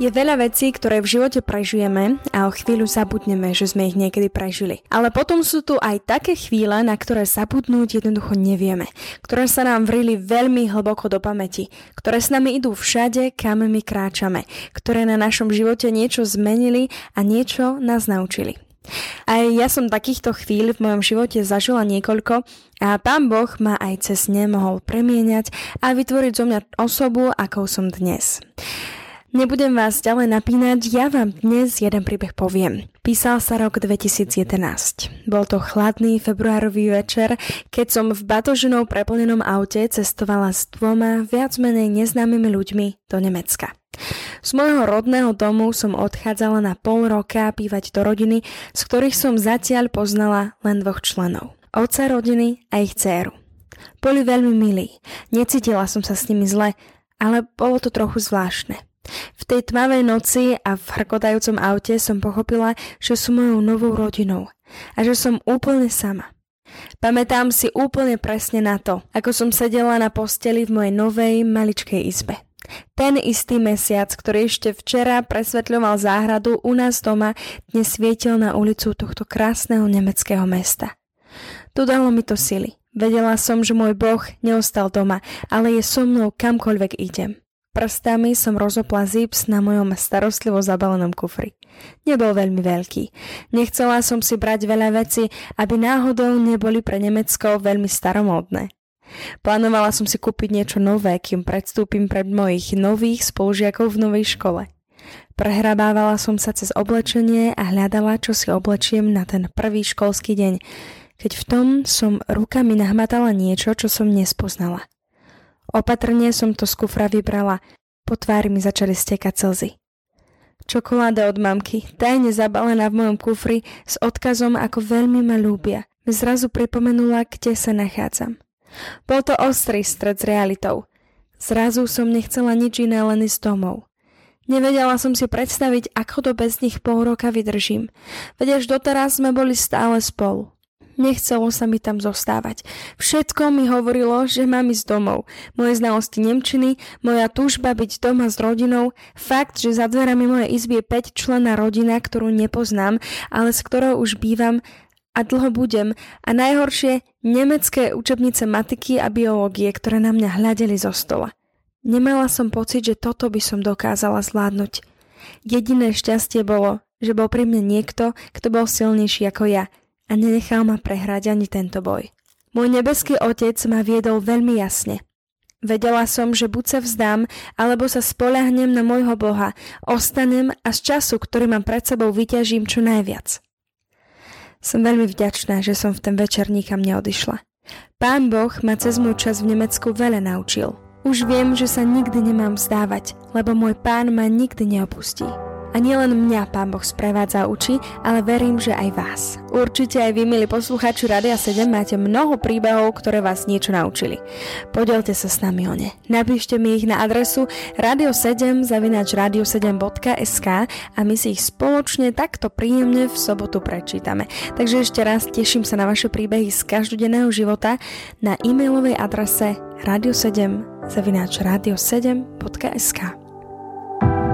Je veľa vecí, ktoré v živote prežijeme a o chvíľu zabudneme, že sme ich niekedy prežili. Ale potom sú tu aj také chvíle, na ktoré zabudnúť jednoducho nevieme, ktoré sa nám vrili veľmi hlboko do pamäti, ktoré s nami idú všade, kam my kráčame, ktoré na našom živote niečo zmenili a niečo nás naučili. Aj ja som takýchto chvíľ v mojom živote zažila niekoľko a pán Boh ma aj cez ne mohol premieňať a vytvoriť zo mňa osobu, akou som dnes. Nebudem vás ďalej napínať, ja vám dnes jeden príbeh poviem. Písal sa rok 2011. Bol to chladný februárový večer, keď som v batožinou preplnenom aute cestovala s dvoma viac menej neznámymi ľuďmi do Nemecka. Z môjho rodného domu som odchádzala na pol roka bývať do rodiny, z ktorých som zatiaľ poznala len dvoch členov. Otca rodiny a ich dceru. Boli veľmi milí, necítila som sa s nimi zle, ale bolo to trochu zvláštne. V tej tmavej noci a v hrkotajúcom aute som pochopila, že sú mojou novou rodinou a že som úplne sama. Pamätám si úplne presne na to, ako som sedela na posteli v mojej novej maličkej izbe. Ten istý mesiac, ktorý ešte včera presvetľoval záhradu u nás doma, dnes svietil na ulicu tohto krásneho nemeckého mesta. Dodalo mi to sily. Vedela som, že môj boh neostal doma, ale je so mnou kamkoľvek idem. Prstami som rozopla zips na mojom starostlivo zabalenom kufri. Nebol veľmi veľký. Nechcela som si brať veľa veci, aby náhodou neboli pre Nemecko veľmi staromódne. Plánovala som si kúpiť niečo nové, kým predstúpim pred mojich nových spolužiakov v novej škole. Prehrabávala som sa cez oblečenie a hľadala, čo si oblečiem na ten prvý školský deň, keď v tom som rukami nahmatala niečo, čo som nespoznala. Opatrne som to z kufra vybrala. Po tvári mi začali stekať slzy. Čokoláda od mamky, tajne zabalená v mojom kufri s odkazom, ako veľmi ma ľúbia, mi zrazu pripomenula, kde sa nachádzam. Bol to ostrý stred s realitou. Zrazu som nechcela nič iné len ísť domov. Nevedela som si predstaviť, ako to bez nich pol roka vydržím. Veď až doteraz sme boli stále spolu. Nechcelo sa mi tam zostávať. Všetko mi hovorilo, že mám ísť domov. Moje znalosti Nemčiny, moja túžba byť doma s rodinou, fakt, že za dverami mojej izby je 5 člena rodina, ktorú nepoznám, ale s ktorou už bývam a dlho budem a najhoršie nemecké učebnice matiky a biológie, ktoré na mňa hľadeli zo stola. Nemala som pocit, že toto by som dokázala zvládnuť. Jediné šťastie bolo, že bol pri mne niekto, kto bol silnejší ako ja – a nenechal ma prehrať ani tento boj. Môj nebeský otec ma viedol veľmi jasne. Vedela som, že buď sa vzdám, alebo sa spolahnem na môjho Boha, ostanem a z času, ktorý mám pred sebou, vyťažím čo najviac. Som veľmi vďačná, že som v ten večer nikam neodišla. Pán Boh ma cez môj čas v Nemecku veľa naučil. Už viem, že sa nikdy nemám vzdávať, lebo môj pán ma nikdy neopustí. A nielen mňa Pán Boh sprevádza a učí, ale verím, že aj vás. Určite aj vy, milí poslucháči Radia 7, máte mnoho príbehov, ktoré vás niečo naučili. Podelte sa s nami o ne. Napíšte mi ich na adresu radio7 zavinač radio7.sk a my si ich spoločne takto príjemne v sobotu prečítame. Takže ešte raz teším sa na vaše príbehy z každodenného života na e-mailovej adrese radio7 zavinač radio7.sk.